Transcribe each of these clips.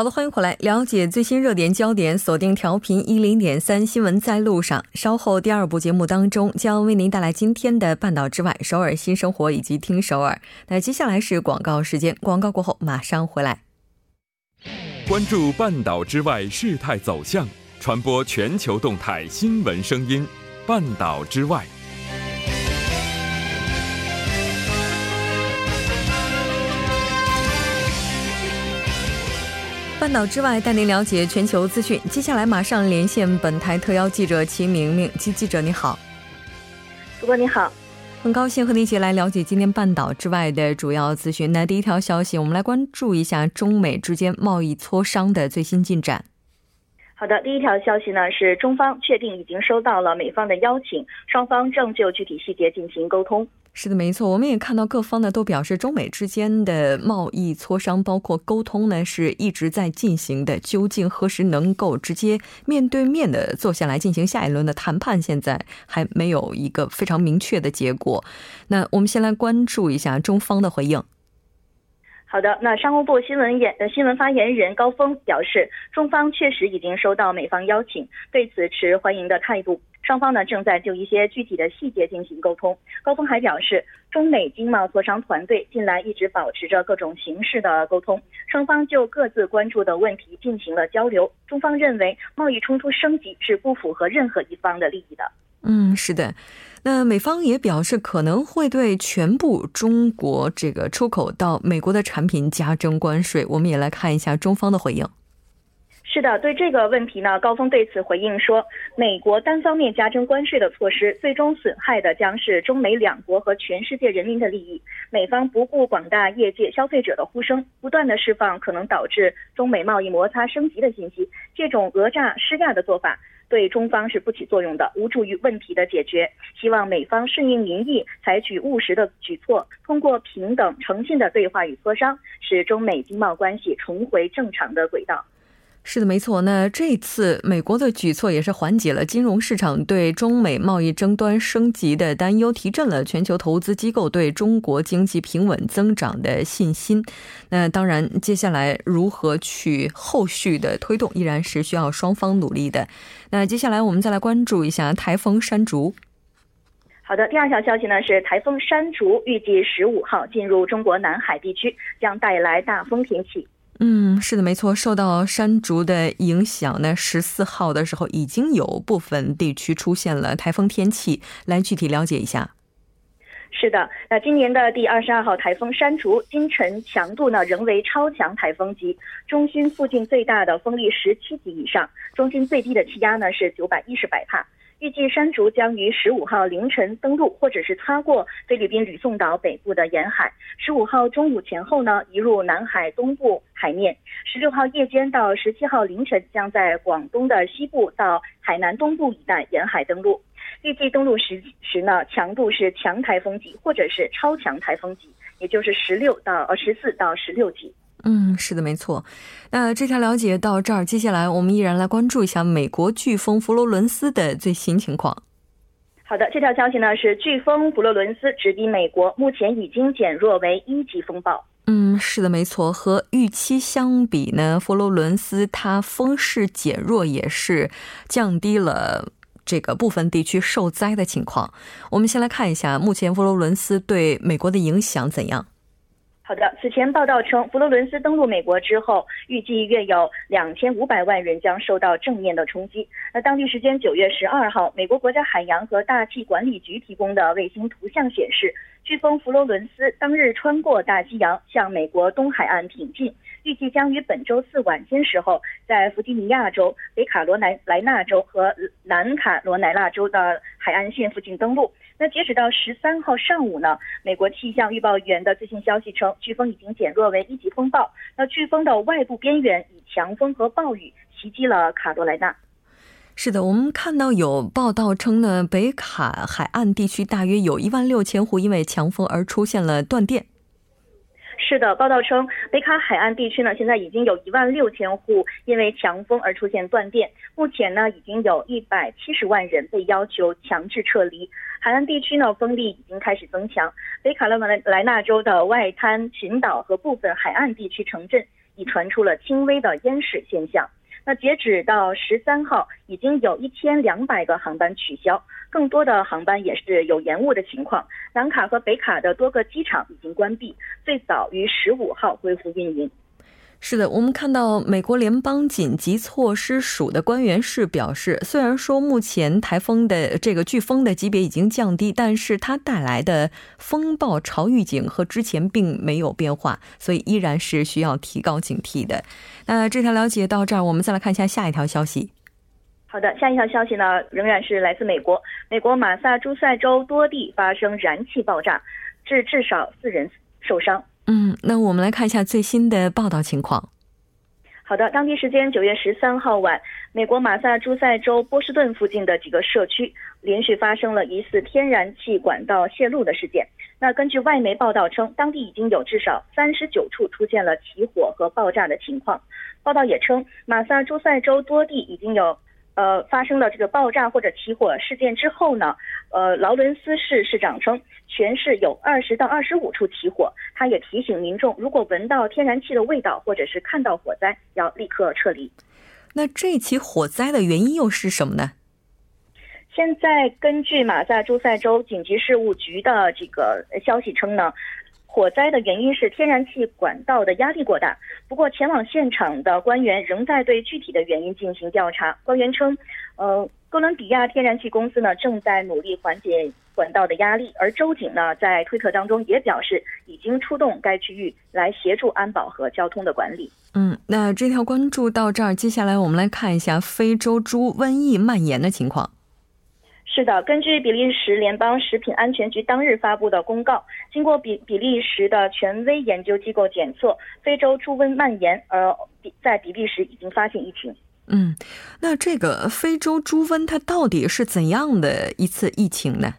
好的，欢迎回来，了解最新热点焦点，锁定调频一零点三新闻在路上。稍后第二部节目当中将为您带来今天的半岛之外、首尔新生活以及听首尔。那接下来是广告时间，广告过后马上回来。关注半岛之外事态走向，传播全球动态新闻声音，半岛之外。半岛之外，带您了解全球资讯。接下来马上连线本台特邀记者齐明明，齐记者你好，主播你好，很高兴和你一起来了解今天半岛之外的主要资讯。那第一条消息，我们来关注一下中美之间贸易磋商的最新进展。好的，第一条消息呢是中方确定已经收到了美方的邀请，双方正就具体细节进行沟通。是的，没错，我们也看到各方呢都表示，中美之间的贸易磋商，包括沟通呢，是一直在进行的。究竟何时能够直接面对面的坐下来进行下一轮的谈判，现在还没有一个非常明确的结果。那我们先来关注一下中方的回应。好的，那商务部新闻演呃新闻发言人高峰表示，中方确实已经收到美方邀请，对此持欢迎的态度。双方呢正在就一些具体的细节进行沟通。高峰还表示，中美经贸磋商团队近来一直保持着各种形式的沟通，双方就各自关注的问题进行了交流。中方认为，贸易冲突升级是不符合任何一方的利益的。嗯，是的。那美方也表示可能会对全部中国这个出口到美国的产品加征关税。我们也来看一下中方的回应。是的，对这个问题呢，高峰对此回应说，美国单方面加征关税的措施，最终损害的将是中美两国和全世界人民的利益。美方不顾广大业界消费者的呼声，不断的释放可能导致中美贸易摩擦升级的信息，这种讹诈施压的做法，对中方是不起作用的，无助于问题的解决。希望美方顺应民意，采取务实的举措，通过平等诚信的对话与磋商，使中美经贸关系重回正常的轨道。是的，没错。那这次美国的举措也是缓解了金融市场对中美贸易争端升级的担忧，提振了全球投资机构对中国经济平稳增长的信心。那当然，接下来如何去后续的推动，依然是需要双方努力的。那接下来我们再来关注一下台风山竹。好的，第二条消息呢是台风山竹预计十五号进入中国南海地区，将带来大风天气。嗯，是的，没错。受到山竹的影响呢，十四号的时候已经有部分地区出现了台风天气。来具体了解一下。是的，那今年的第二十二号台风山竹，今晨强度呢仍为超强台风级，中心附近最大的风力十七级以上，中心最低的气压呢是九百一十百帕。预计山竹将于十五号凌晨登陆，或者是擦过菲律宾吕宋岛北部的沿海。十五号中午前后呢，移入南海东部海面。十六号夜间到十七号凌晨，将在广东的西部到海南东部一带沿海登陆。预计登陆时时呢，强度是强台风级或者是超强台风级，也就是十六到呃十四到十六级。嗯，是的，没错。那这条了解到这儿，接下来我们依然来关注一下美国飓风佛罗伦斯的最新情况。好的，这条消息呢是飓风佛罗伦斯直逼美国，目前已经减弱为一级风暴。嗯，是的，没错。和预期相比呢，佛罗伦斯它风势减弱，也是降低了这个部分地区受灾的情况。我们先来看一下目前佛罗伦斯对美国的影响怎样。好的，此前报道称，佛罗伦斯登陆美国之后，预计约有两千五百万人将受到正面的冲击。那当地时间九月十二号，美国国家海洋和大气管理局提供的卫星图像显示，飓风佛罗伦斯当日穿过大西洋，向美国东海岸挺进，预计将于本周四晚间时候，在弗吉尼亚州、北卡罗来莱纳州和南卡罗来纳州的海岸线附近登陆。那截止到十三号上午呢，美国气象预报员的最新消息称，飓风已经减弱为一级风暴。那飓风的外部边缘以强风和暴雨袭击了卡罗莱纳。是的，我们看到有报道称呢，北卡海岸地区大约有一万六千户因为强风而出现了断电。是的，报道称，北卡海岸地区呢，现在已经有一万六千户因为强风而出现断电。目前呢，已经有一百七十万人被要求强制撤离。海岸地区呢，风力已经开始增强。北卡罗来莱纳州的外滩群岛和部分海岸地区城镇已传出了轻微的淹水现象。那截止到十三号，已经有一千两百个航班取消。更多的航班也是有延误的情况，南卡和北卡的多个机场已经关闭，最早于十五号恢复运营。是的，我们看到美国联邦紧急措施署的官员是表示，虽然说目前台风的这个飓风的级别已经降低，但是它带来的风暴潮预警和之前并没有变化，所以依然是需要提高警惕的。那这条了解到这儿，我们再来看一下下一条消息。好的，下一条消息呢，仍然是来自美国。美国马萨诸塞州多地发生燃气爆炸，致至少四人受伤。嗯，那我们来看一下最新的报道情况。好的，当地时间九月十三号晚，美国马萨诸塞州波士顿附近的几个社区连续发生了疑似天然气管道泄漏的事件。那根据外媒报道称，当地已经有至少三十九处出现了起火和爆炸的情况。报道也称，马萨诸塞州多地已经有。呃，发生了这个爆炸或者起火事件之后呢，呃，劳伦斯市市长称，全市有二十到二十五处起火。他也提醒民众，如果闻到天然气的味道，或者是看到火灾，要立刻撤离。那这起火灾的原因又是什么呢？现在根据马萨诸塞州紧急事务局的这个消息称呢。火灾的原因是天然气管道的压力过大，不过前往现场的官员仍在对具体的原因进行调查。官员称，呃，哥伦比亚天然气公司呢正在努力缓解管道的压力，而州警呢在推特当中也表示已经出动该区域来协助安保和交通的管理。嗯，那这条关注到这儿，接下来我们来看一下非洲猪瘟疫蔓延的情况。是的，根据比利时联邦食品安全局当日发布的公告，经过比比利时的权威研究机构检测，非洲猪瘟蔓延，而比在比利时已经发现疫情。嗯，那这个非洲猪瘟它到底是怎样的一次疫情呢？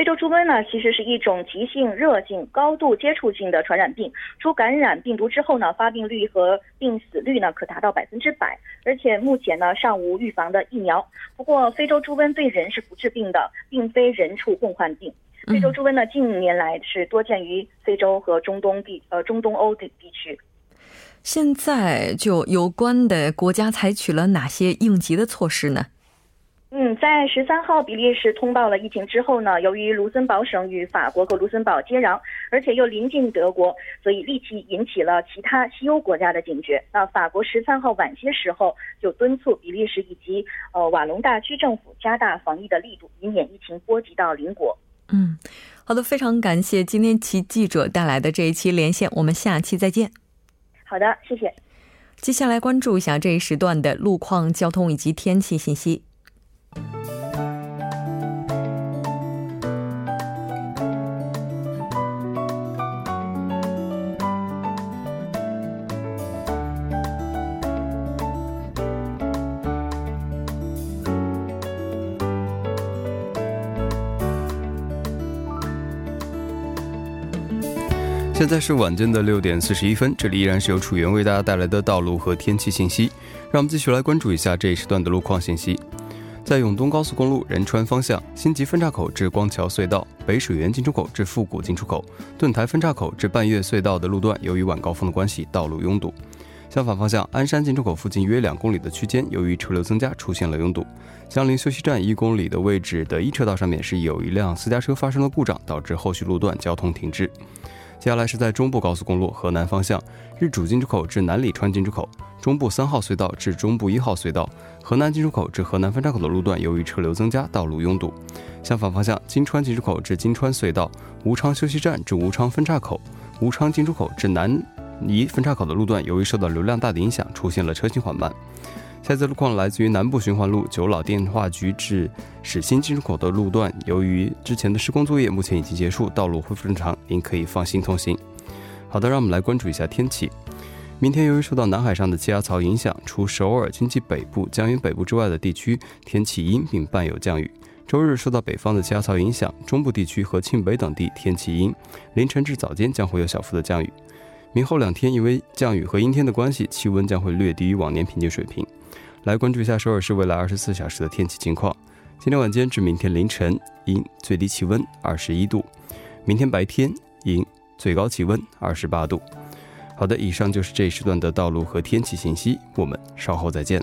非洲猪瘟呢，其实是一种急性热性、高度接触性的传染病。猪感染病毒之后呢，发病率和病死率呢可达到百分之百，而且目前呢尚无预防的疫苗。不过，非洲猪瘟对人是不治病的，并非人畜共患病。非洲猪瘟呢近年来是多见于非洲和中东地呃中东欧地地区。现在就有关的国家采取了哪些应急的措施呢？嗯，在十三号比利时通报了疫情之后呢，由于卢森堡省与法国和卢森堡接壤，而且又临近德国，所以立即引起了其他西欧国家的警觉。那法国十三号晚些时候就敦促比利时以及呃瓦隆大区政府加大防疫的力度，以免疫情波及到邻国。嗯，好的，非常感谢今天其记者带来的这一期连线，我们下期再见。好的，谢谢。接下来关注一下这一时段的路况、交通以及天气信息。现在是晚间的六点四十一分，这里依然是由楚源为大家带来的道路和天气信息。让我们继续来关注一下这一时段的路况信息。在永东高速公路仁川方向，新集分岔口至光桥隧道、北水源进出口至复古进出口、盾台分岔口至半月隧道的路段，由于晚高峰的关系，道路拥堵。相反方向，鞍山进出口附近约两公里的区间，由于车流增加，出现了拥堵。相邻休息站一公里的位置的一车道上面是有一辆私家车发生了故障，导致后续路段交通停滞。接下来是在中部高速公路河南方向，日主进出口至南里川进出口、中部三号隧道至中部一号隧道、河南进出口至河南分岔口的路段，由于车流增加，道路拥堵。相反方向，金川进出口至金川隧道、吴昌休息站至吴昌分岔口、吴昌进出口至南宜分岔口的路段，由于受到流量大的影响，出现了车行缓慢。下次路况来自于南部循环路九老电话局至始新进出口的路段，由于之前的施工作业目前已经结束，道路恢复正常，您可以放心通行。好的，让我们来关注一下天气。明天由于受到南海上的气压槽影响，除首尔、经济北部、江阴北部之外的地区天气阴，并伴有降雨。周日受到北方的气压槽影响，中部地区和庆北等地天气阴，凌晨至早间将会有小幅的降雨。明后两天因为降雨和阴天的关系，气温将会略低于往年平均水平。来关注一下首尔市未来二十四小时的天气情况。今天晚间至明天凌晨阴，最低气温二十一度；明天白天阴，最高气温二十八度。好的，以上就是这一时段的道路和天气信息，我们稍后再见。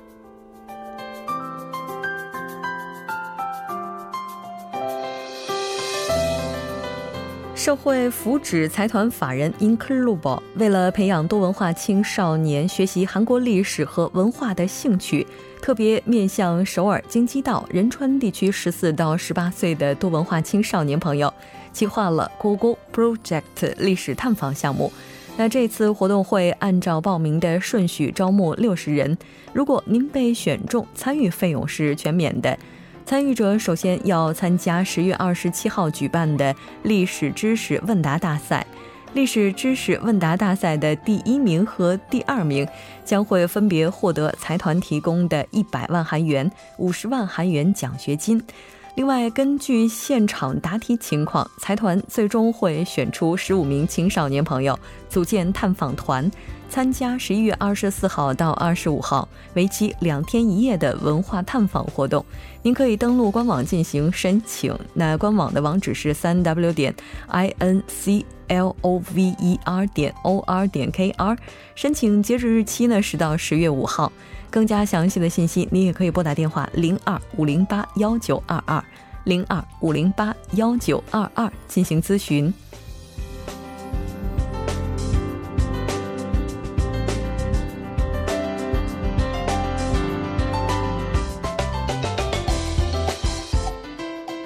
社会福祉财团法人 Inclubo 为了培养多文化青少年学习韩国历史和文化的兴趣。特别面向首尔京畿道仁川地区十四到十八岁的多文化青少年朋友，计划了 Google Project 历史探访项目。那这次活动会按照报名的顺序招募六十人。如果您被选中，参与费用是全免的。参与者首先要参加十月二十七号举办的历史知识问答大赛。历史知识问答大赛的第一名和第二名将会分别获得财团提供的一百万韩元、五十万韩元奖学金。另外，根据现场答题情况，财团最终会选出十五名青少年朋友，组建探访团，参加十一月二十四号到二十五号为期两天一夜的文化探访活动。您可以登录官网进行申请，那官网的网址是三 w 点 i n c。l o v e r 点 o r 点 k r，申请截止日期呢是到十月五号。更加详细的信息，你也可以拨打电话零二五零八幺九二二零二五零八幺九二二进行咨询。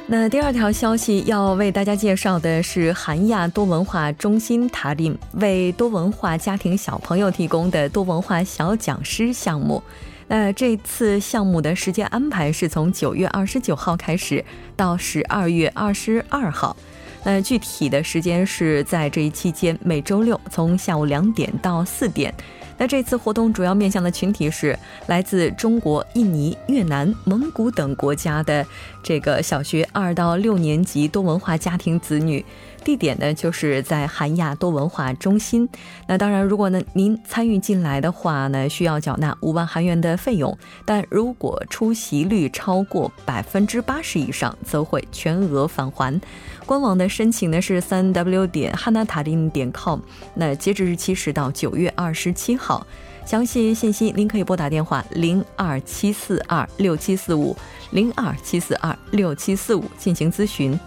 那第二条消息要为大家介绍的是韩亚多文化中心塔林为多文化家庭小朋友提供的多文化小讲师项目。那这次项目的时间安排是从九月二十九号开始到十二月二十二号。那具体的时间是在这一期间，每周六从下午两点到四点。那这次活动主要面向的群体是来自中国、印尼、越南、蒙古等国家的这个小学二到六年级多文化家庭子女。地点呢，就是在韩亚多文化中心。那当然，如果呢您参与进来的话呢，需要缴纳五万韩元的费用。但如果出席率超过百分之八十以上，则会全额返还。官网的申请呢是三 w 点哈娜塔林点 com。那截止日期是到九月二十七号。详细信息您可以拨打电话零二七四二六七四五零二七四二六七四五进行咨询。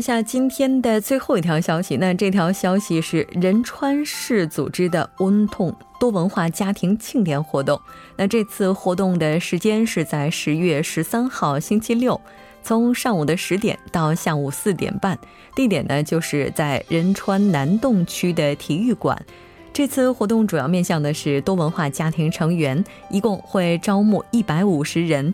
下今天的最后一条消息。那这条消息是仁川市组织的温痛多文化家庭庆典活动。那这次活动的时间是在十月十三号星期六，从上午的十点到下午四点半。地点呢就是在仁川南洞区的体育馆。这次活动主要面向的是多文化家庭成员，一共会招募一百五十人。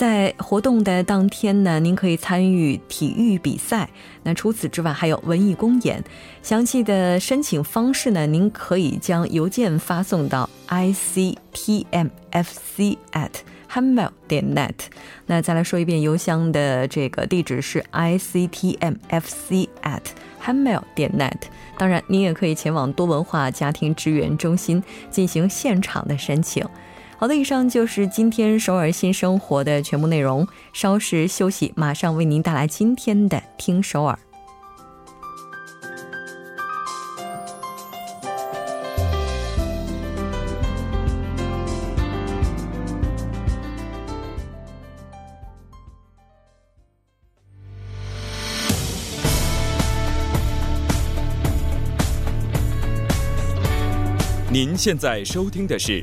在活动的当天呢，您可以参与体育比赛。那除此之外，还有文艺公演。详细的申请方式呢，您可以将邮件发送到 i c t m f c at hamail 点 net。那再来说一遍，邮箱的这个地址是 i c t m f c at hamail 点 net。当然，您也可以前往多文化家庭支援中心进行现场的申请。好的以上就是今天首尔新生活的全部内容稍事休息马上为您带来今天的听首尔。您现在收听的是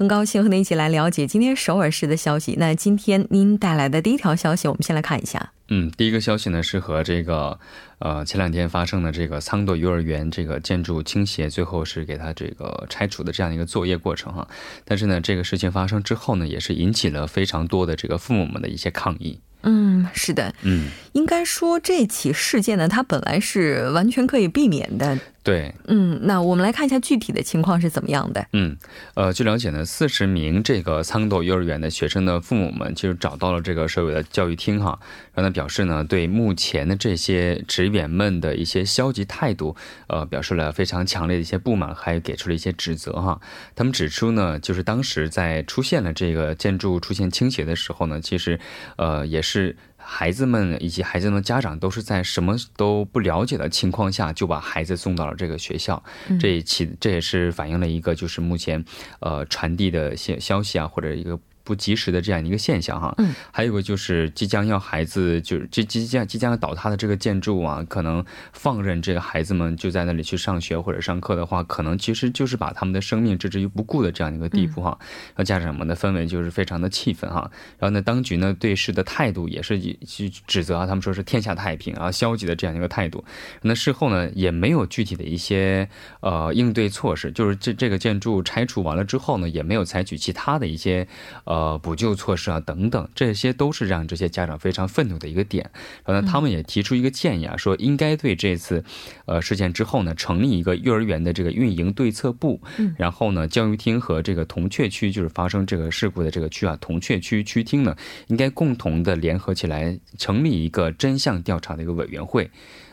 很高兴和您一起来了解今天首尔市的消息。那今天您带来的第一条消息，我们先来看一下。嗯，第一个消息呢是和这个。呃，前两天发生的这个仓朵幼儿园这个建筑倾斜，最后是给他这个拆除的这样一个作业过程哈。但是呢，这个事情发生之后呢，也是引起了非常多的这个父母们的一些抗议。嗯，是的，嗯，应该说这起事件呢，它本来是完全可以避免的。对，嗯，那我们来看一下具体的情况是怎么样的。嗯，呃，据了解呢，四十名这个苍斗幼儿园的学生的父母们，其实找到了这个社委的教育厅哈，让他表示呢，对目前的这些职员们的一些消极态度，呃，表示了非常强烈的一些不满，还给出了一些指责哈。他们指出呢，就是当时在出现了这个建筑出现倾斜的时候呢，其实，呃，也是。孩子们以及孩子们的家长都是在什么都不了解的情况下就把孩子送到了这个学校，这一期这也是反映了一个就是目前，呃传递的消消息啊或者一个。不及时的这样一个现象哈，嗯，还有个就是即将要孩子就是即即将即将要倒塌的这个建筑啊，可能放任这个孩子们就在那里去上学或者上课的话，可能其实就是把他们的生命置之于不顾的这样一个地步哈。让家长们的氛围就是非常的气愤哈。然后呢，当局呢对事的态度也是去指责啊，他们说是天下太平啊，消极的这样一个态度。那事后呢也没有具体的一些呃应对措施，就是这这个建筑拆除完了之后呢，也没有采取其他的一些呃。呃，补救措施啊，等等，这些都是让这些家长非常愤怒的一个点。然后呢，他们也提出一个建议啊，说应该对这次，呃，事件之后呢，成立一个幼儿园的这个运营对策部。嗯。然后呢，教育厅和这个铜雀区，就是发生这个事故的这个区啊，铜雀区区厅呢，应该共同的联合起来，成立一个真相调查的一个委员会，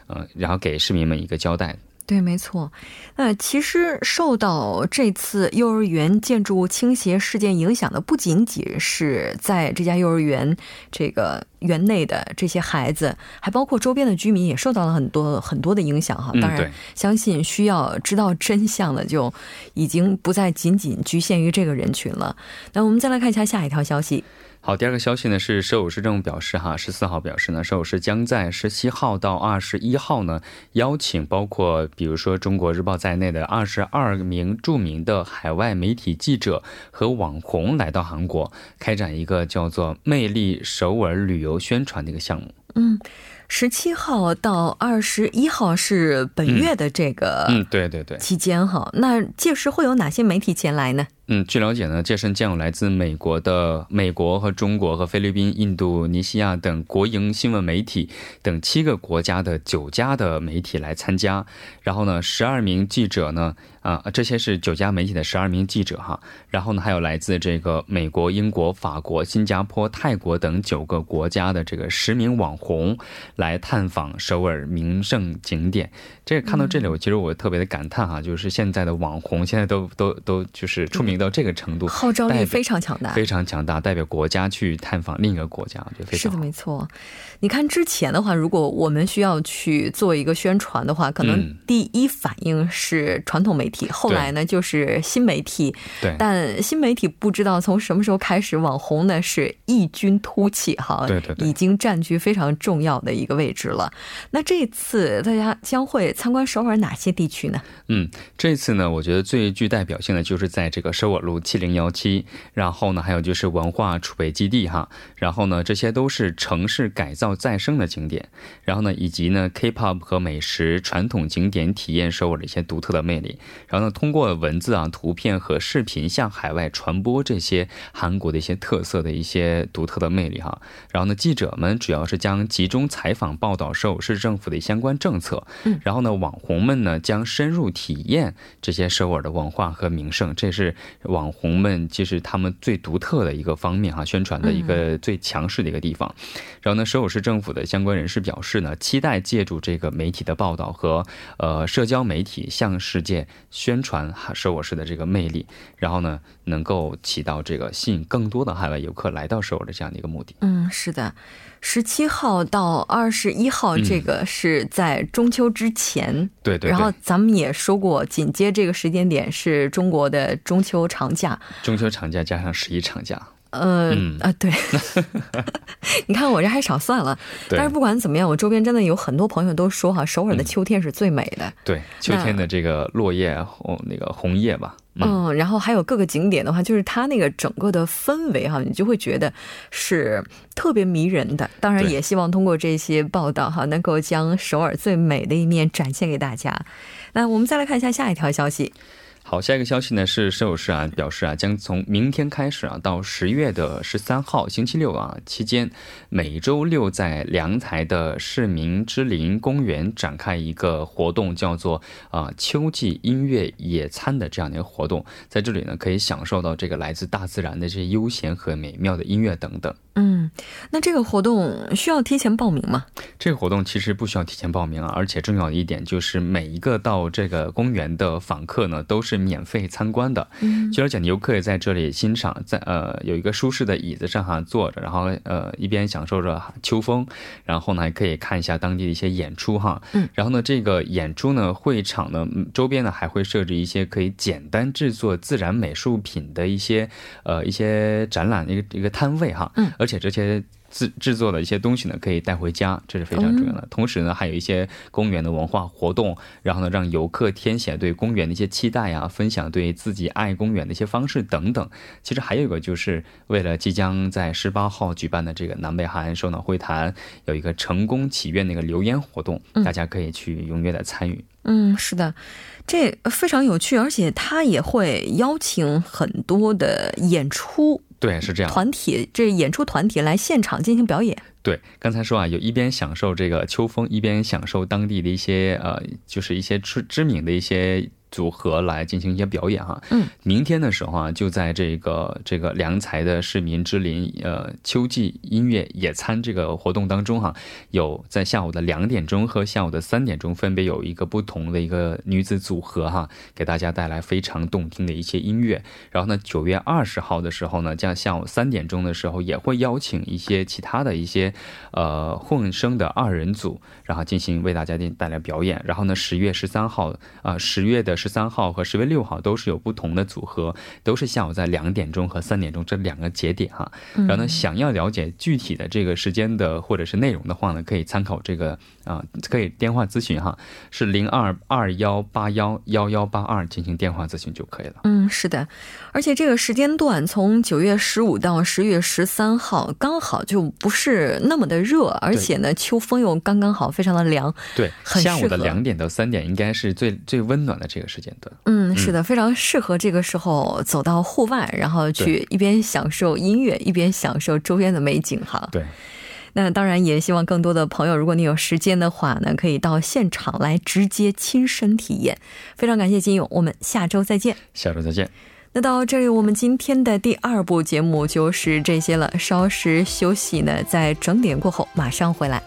呃，然后给市民们一个交代。对，没错。那其实受到这次幼儿园建筑物倾斜事件影响的，不仅仅是在这家幼儿园这个园内的这些孩子，还包括周边的居民，也受到了很多很多的影响哈。当然，相信需要知道真相的，就已经不再仅仅局限于这个人群了。那我们再来看一下下一条消息。好，第二个消息呢是首尔市政府表示，哈，十四号表示呢，首尔市将在十七号到二十一号呢，邀请包括比如说中国日报在内的二十二名著名的海外媒体记者和网红来到韩国，开展一个叫做“魅力首尔”旅游宣传的一个项目。嗯。十七号到二十一号是本月的这个嗯对对对期间哈，那届时会有哪些媒体前来呢？嗯，据了解呢，这身将有来自美国的美国和中国和菲律宾、印度尼西亚等国营新闻媒体等七个国家的九家的媒体来参加，然后呢，十二名记者呢。啊，这些是九家媒体的十二名记者哈，然后呢，还有来自这个美国、英国、法国、新加坡、泰国等九个国家的这个十名网红来探访首尔名胜景点。这个看到这里，我其实我特别的感叹哈，就是现在的网红现在都都都就是出名到这个程度，号召力非常强大，非常强大，代表国家去探访另一个国家，我觉得非常是的，没错。你看之前的话，如果我们需要去做一个宣传的话，可能第一反应是传统媒体。后来呢，就是新媒体。对，但新媒体不知道从什么时候开始，网红呢是异军突起哈。对对对，已经占据非常重要的一个位置了。那这次大家将会参观首尔哪些地区呢？嗯，这次呢，我觉得最具代表性的就是在这个首尔路七零幺七，然后呢，还有就是文化储备基地哈，然后呢，这些都是城市改造再生的景点，然后呢，以及呢，K-pop 和美食传统景点体验首尔的一些独特的魅力。然后呢，通过文字啊、图片和视频向海外传播这些韩国的一些特色的一些独特的魅力哈。然后呢，记者们主要是将集中采访报道首尔市政府的相关政策。然后呢，网红们呢将深入体验这些首尔的文化和名胜。这是网红们其实他们最独特的一个方面哈，宣传的一个最强势的一个地方。然后呢，首尔市政府的相关人士表示呢，期待借助这个媒体的报道和呃社交媒体向世界宣传首尔市的这个魅力，然后呢，能够起到这个吸引更多的海外游客来到首尔的这样的一个目的。嗯，是的。十七号到二十一号，这个是在中秋之前。对对。然后咱们也说过，紧接这个时间点是中国的中秋长假。中秋长假加上十一长假。嗯啊，对。你看我这还少算了。但是不管怎么样，我周边真的有很多朋友都说哈，首尔的秋天是最美的。对，秋天的这个落叶红那个红叶吧。嗯，然后还有各个景点的话，就是它那个整个的氛围哈，你就会觉得是特别迷人的。当然，也希望通过这些报道哈，能够将首尔最美的一面展现给大家。那我们再来看一下下一条消息。好，下一个消息呢是首尔市啊表示啊，将从明天开始啊到十月的十三号星期六啊期间，每周六在良台的市民之林公园展开一个活动，叫做啊秋季音乐野餐的这样的一个活动，在这里呢可以享受到这个来自大自然的这些悠闲和美妙的音乐等等。嗯，那这个活动需要提前报名吗？这个活动其实不需要提前报名啊，而且重要的一点就是每一个到这个公园的访客呢都是免费参观的。嗯，据了解，游客也在这里欣赏，在呃有一个舒适的椅子上哈坐着，然后呃一边享受着秋风，然后呢还可以看一下当地的一些演出哈。嗯，然后呢这个演出呢会场呢周边呢还会设置一些可以简单制作自然美术品的一些呃一些展览一个一个摊位哈。嗯，而而且这些制制作的一些东西呢，可以带回家，这是非常重要的。同时呢，还有一些公园的文化活动，然后呢，让游客填写对公园的一些期待呀，分享对自己爱公园的一些方式等等。其实还有一个，就是为了即将在十八号举办的这个南北韩首脑会谈，有一个成功祈愿那个留言活动，大家可以去踊跃的参与。嗯，是的，这非常有趣，而且他也会邀请很多的演出。对，是这样。团体这演出团体来现场进行表演。对，刚才说啊，有一边享受这个秋风，一边享受当地的一些呃，就是一些知知名的一些。组合来进行一些表演哈，嗯，明天的时候啊，就在这个这个良才的市民之林呃秋季音乐野餐这个活动当中哈，有在下午的两点钟和下午的三点钟分别有一个不同的一个女子组合哈，给大家带来非常动听的一些音乐。然后呢，九月二十号的时候呢，将下午三点钟的时候也会邀请一些其他的一些呃混声的二人组，然后进行为大家带来表演。然后呢，十月十三号啊，十月的。十三号和十月六号都是有不同的组合，都是下午在两点钟和三点钟这两个节点哈。然后呢，想要了解具体的这个时间的或者是内容的话呢，可以参考这个啊，可以电话咨询哈，是零二二幺八幺幺幺八二进行电话咨询就可以了。嗯，是的，而且这个时间段从九月十五到十月十三号，刚好就不是那么的热，而且呢，秋风又刚刚好，非常的凉。对，下午的两点到三点应该是最最温暖的这个。时间段，嗯，是的，非常适合这个时候走到户外，然后去一边享受音乐，一边享受周边的美景哈。对，那当然也希望更多的朋友，如果你有时间的话呢，可以到现场来直接亲身体验。非常感谢金勇，我们下周再见。下周再见。那到这里，我们今天的第二部节目就是这些了。稍事休息呢，在整点过后马上回来。